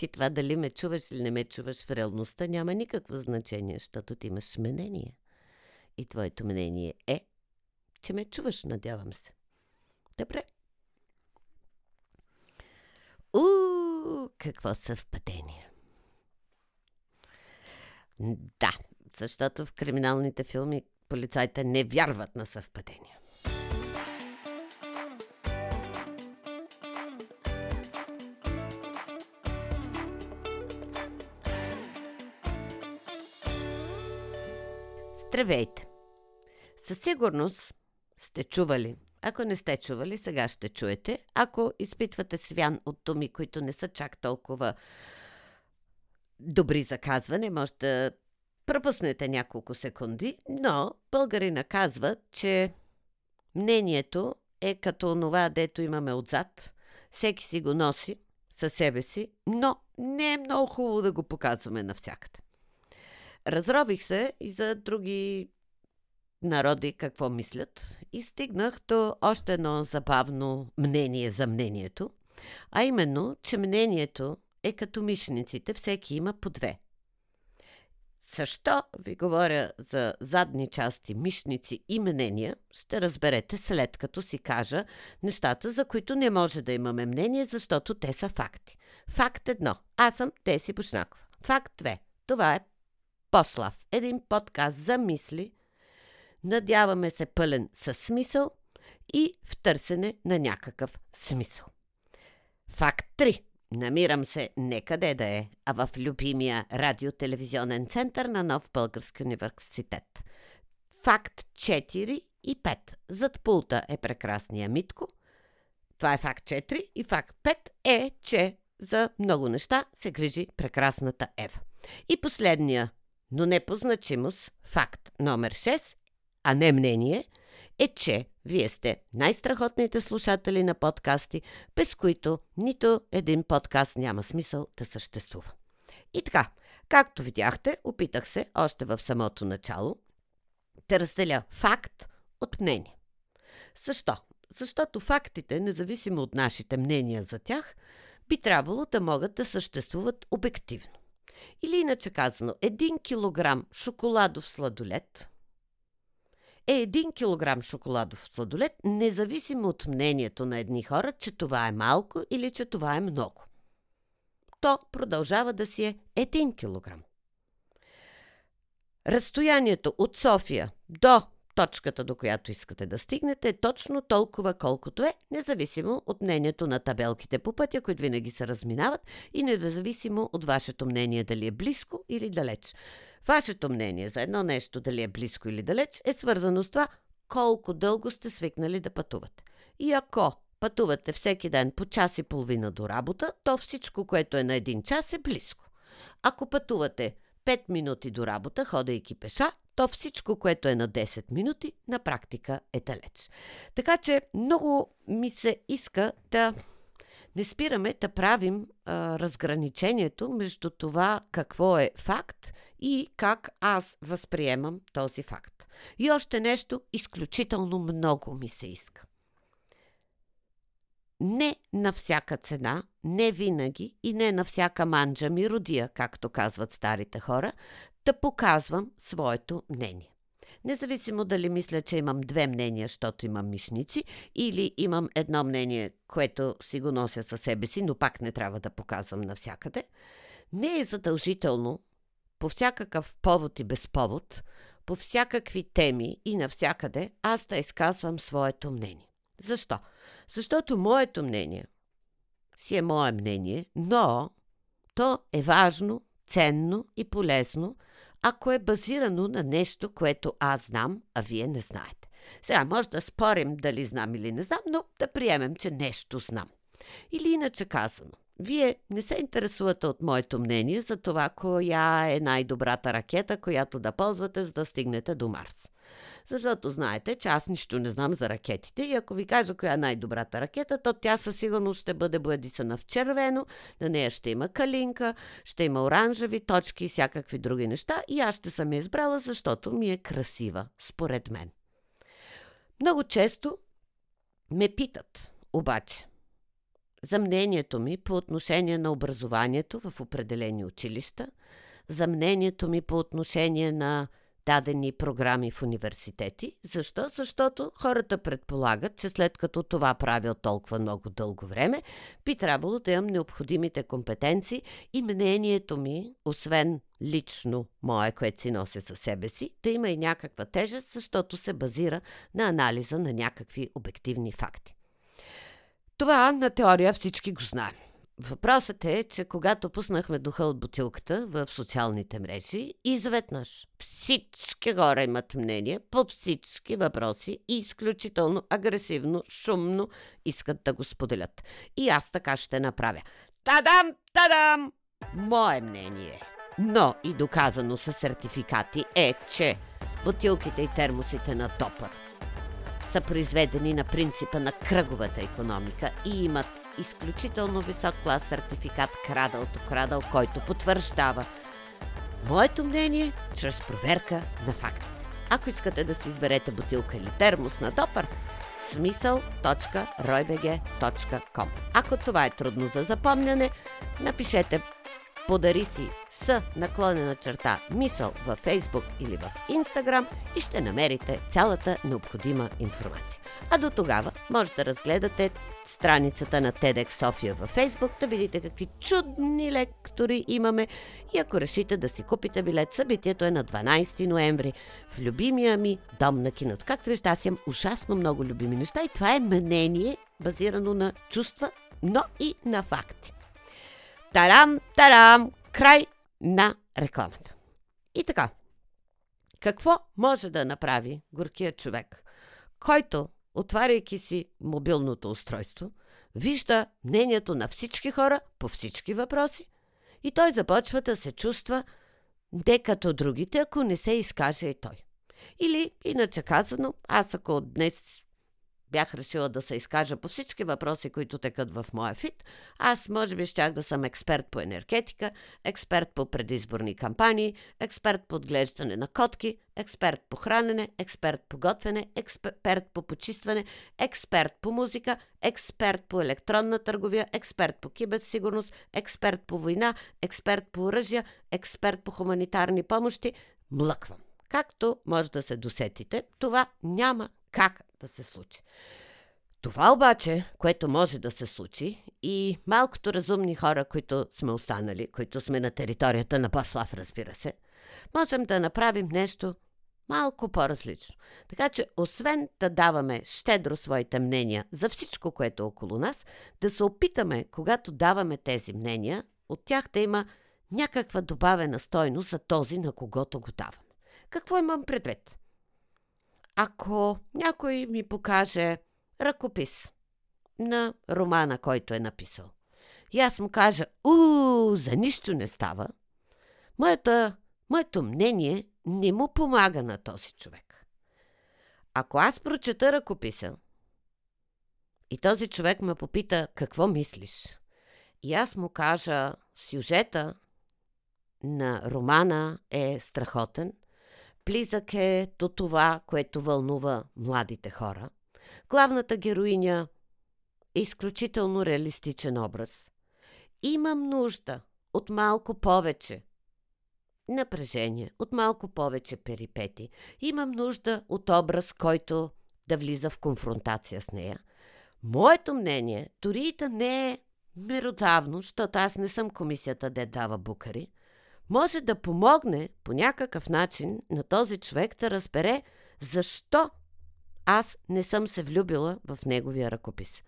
И това дали ме чуваш или не ме чуваш в реалността няма никакво значение, защото ти имаш мнение. И твоето мнение е, че ме чуваш, надявам се. Добре. У, какво съвпадение. Да, защото в криминалните филми полицайите не вярват на съвпадения. Здравейте! Със сигурност сте чували. Ако не сте чували, сега ще чуете. Ако изпитвате свян от думи, които не са чак толкова добри за казване, може да пропуснете няколко секунди, но българина казва, че мнението е като това, дето имаме отзад. Всеки си го носи със себе си, но не е много хубаво да го показваме навсякъде. Разрових се и за други народи какво мислят и стигнах до още едно забавно мнение за мнението, а именно, че мнението е като мишниците, всеки има по две. Защо ви говоря за задни части, мишници и мнения, ще разберете след като си кажа нещата, за които не може да имаме мнение, защото те са факти. Факт едно. Аз съм Теси Бушнаков. Факт две. Това е Послав. Един подкаст за мисли. Надяваме се пълен със смисъл и в търсене на някакъв смисъл. Факт 3. Намирам се не къде да е, а в любимия радиотелевизионен център на Нов Български университет. Факт 4 и 5. Зад пулта е прекрасния Митко. Това е факт 4 и факт 5 е, че за много неща се грижи прекрасната Ева. И последния но не по значимост, факт номер 6, а не мнение, е, че вие сте най-страхотните слушатели на подкасти, без които нито един подкаст няма смисъл да съществува. И така, както видяхте, опитах се още в самото начало да разделя факт от мнение. Защо? Защото фактите, независимо от нашите мнения за тях, би трябвало да могат да съществуват обективно. Или иначе казано, 1 кг шоколадов сладолет е 1 кг шоколадов сладолет, независимо от мнението на едни хора, че това е малко или че това е много. То продължава да си е 1 кг. Разстоянието от София до точката, до която искате да стигнете, е точно толкова колкото е, независимо от мнението на табелките по пътя, които винаги се разминават и независимо от вашето мнение дали е близко или далеч. Вашето мнение за едно нещо дали е близко или далеч е свързано с това колко дълго сте свикнали да пътувате. И ако пътувате всеки ден по час и половина до работа, то всичко, което е на един час е близко. Ако пътувате 5 минути до работа, ходейки пеша, то всичко, което е на 10 минути, на практика е далеч. Така че много ми се иска да не спираме да правим а, разграничението между това какво е факт и как аз възприемам този факт. И още нещо изключително много ми се иска не на всяка цена, не винаги и не на всяка манджа ми родия, както казват старите хора, да показвам своето мнение. Независимо дали мисля, че имам две мнения, защото имам мишници, или имам едно мнение, което си го нося със себе си, но пак не трябва да показвам навсякъде, не е задължително по всякакъв повод и без повод, по всякакви теми и навсякъде аз да изказвам своето мнение. Защо? Защото моето мнение си е мое мнение, но то е важно, ценно и полезно, ако е базирано на нещо, което аз знам, а вие не знаете. Сега може да спорим дали знам или не знам, но да приемем, че нещо знам. Или иначе казано, вие не се интересувате от моето мнение за това, коя е най-добрата ракета, която да ползвате, за да стигнете до Марс. Защото знаете, че аз нищо не знам за ракетите и ако ви кажа коя е най-добрата ракета, то тя със сигурност ще бъде боядисана в червено, на нея ще има калинка, ще има оранжеви точки и всякакви други неща и аз ще съм я избрала, защото ми е красива, според мен. Много често ме питат, обаче, за мнението ми по отношение на образованието в определени училища, за мнението ми по отношение на дадени програми в университети. Защо? Защото хората предполагат, че след като това правя толкова много дълго време, би трябвало да имам необходимите компетенции и мнението ми, освен лично мое, което си нося със себе си, да има и някаква тежест, защото се базира на анализа на някакви обективни факти. Това на теория всички го знаем. Въпросът е, че когато пуснахме духа от бутилката в социалните мрежи, изведнъж всички хора имат мнение по всички въпроси и изключително агресивно, шумно искат да го споделят. И аз така ще направя. Тадам, тадам! Мое мнение, но и доказано с сертификати е, че бутилките и термосите на Топър са произведени на принципа на кръговата економика и имат изключително висок клас сертификат Крадълто Крадъл, който потвърждава моето мнение чрез проверка на фактите. Ако искате да си изберете бутилка или термос на допър, смисъл.roybg.com Ако това е трудно за запомняне, напишете Подари си с наклонена черта мисъл във Facebook или в Instagram и ще намерите цялата необходима информация. А до тогава може да разгледате страницата на TEDx София във Facebook, да видите какви чудни лектори имаме и ако решите да си купите билет, събитието е на 12 ноември в любимия ми дом на киното. Както виждате, аз имам ужасно много любими неща и това е мнение, базирано на чувства, но и на факти. Тарам, тарам, край на рекламата. И така, какво може да направи горкият човек, който отваряйки си мобилното устройство, вижда мнението на всички хора по всички въпроси и той започва да се чувства не като другите, ако не се изкаже и той. Или, иначе казано, аз ако днес бях решила да се изкажа по всички въпроси, които текат в моя фит. Аз може би щях да съм експерт по енергетика, експерт по предизборни кампании, експерт по отглеждане на котки, експерт по хранене, експерт по готвене, експерт по почистване, експерт по музика, експерт по електронна търговия, експерт по киберсигурност, експерт по война, експерт по оръжия, експерт по хуманитарни помощи. Млъквам. Както може да се досетите, това няма как да се случи. Това обаче, което може да се случи и малкото разумни хора, които сме останали, които сме на територията на Баслав, разбира се, можем да направим нещо малко по-различно. Така че, освен да даваме щедро своите мнения за всичко, което е около нас, да се опитаме, когато даваме тези мнения, от тях да има някаква добавена стойност за този, на когото го даваме. Какво имам предвид? Ако някой ми покаже ръкопис на романа, който е написал, и аз му кажа, у, за нищо не става, моята, моето мнение не му помага на този човек. Ако аз прочета ръкописа и този човек ме попита какво мислиш, и аз му кажа, сюжета на романа е страхотен – Близък е до това, което вълнува младите хора. Главната героиня е изключително реалистичен образ. Имам нужда от малко повече напрежение, от малко повече перипети. Имам нужда от образ, който да влиза в конфронтация с нея. Моето мнение, дори и да не е меродавно, защото аз не съм комисията да дава букари – може да помогне по някакъв начин на този човек да разбере защо аз не съм се влюбила в неговия ръкопис.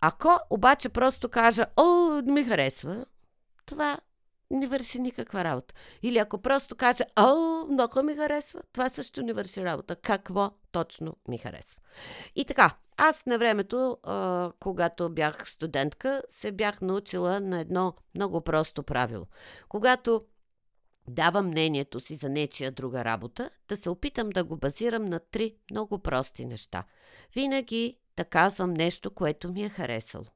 Ако обаче просто кажа, о, ми харесва, това не върши никаква работа. Или ако просто кажа, о, много ми харесва, това също не върши работа. Какво точно ми харесва? И така, аз на времето, когато бях студентка, се бях научила на едно много просто правило. Когато давам мнението си за нечия друга работа, да се опитам да го базирам на три много прости неща. Винаги да казвам нещо, което ми е харесало.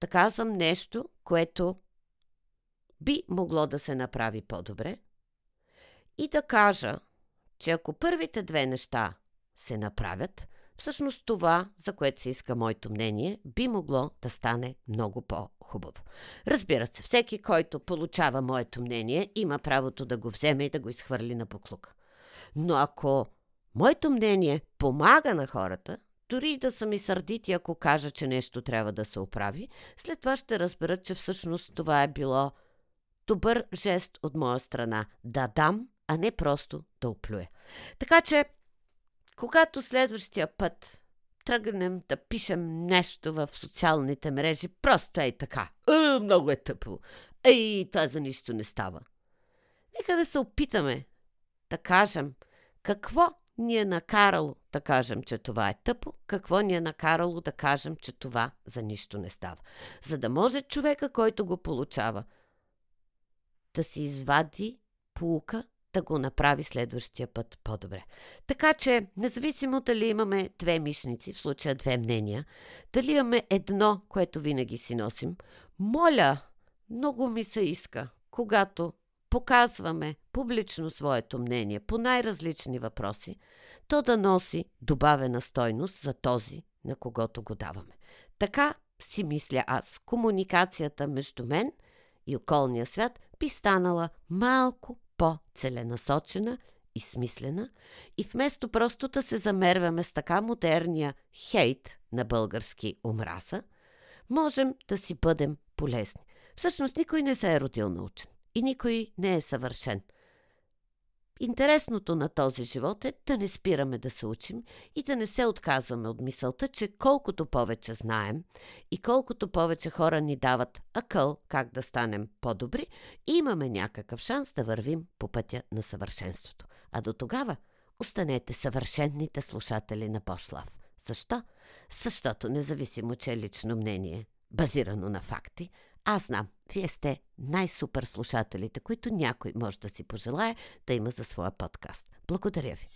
Да казвам нещо, което би могло да се направи по-добре. И да кажа, че ако първите две неща се направят, всъщност това, за което се иска моето мнение, би могло да стане много по-хубаво. Разбира се, всеки, който получава моето мнение, има правото да го вземе и да го изхвърли на поклука. Но ако моето мнение помага на хората, дори и да са ми сърдити, ако кажа, че нещо трябва да се оправи, след това ще разберат, че всъщност това е било добър жест от моя страна да дам, а не просто да оплюя. Така че, когато следващия път тръгнем да пишем нещо в социалните мрежи, просто е така. Е, много е тъпо. Ей, това за нищо не става. Нека да се опитаме да кажем какво ни е накарало да кажем, че това е тъпо, какво ни е накарало да кажем, че това за нищо не става. За да може човека, който го получава, да си извади полука, да го направи следващия път по-добре. Така че, независимо дали имаме две мишници, в случая две мнения, дали имаме едно, което винаги си носим, моля, много ми се иска, когато показваме публично своето мнение по най-различни въпроси, то да носи добавена стойност за този, на когото го даваме. Така си мисля аз, комуникацията между мен и околния свят би станала малко по-целенасочена и смислена и вместо просто да се замерваме с така модерния хейт на български омраза, можем да си бъдем полезни. Всъщност никой не се е родил научен и никой не е съвършен. Интересното на този живот е да не спираме да се учим и да не се отказваме от мисълта, че колкото повече знаем и колкото повече хора ни дават акъл как да станем по-добри, имаме някакъв шанс да вървим по пътя на съвършенството. А до тогава останете съвършенните слушатели на Пошлав. Защо? Защото независимо, че е лично мнение, базирано на факти, аз знам, вие сте най-супер слушателите, които някой може да си пожелае да има за своя подкаст. Благодаря ви!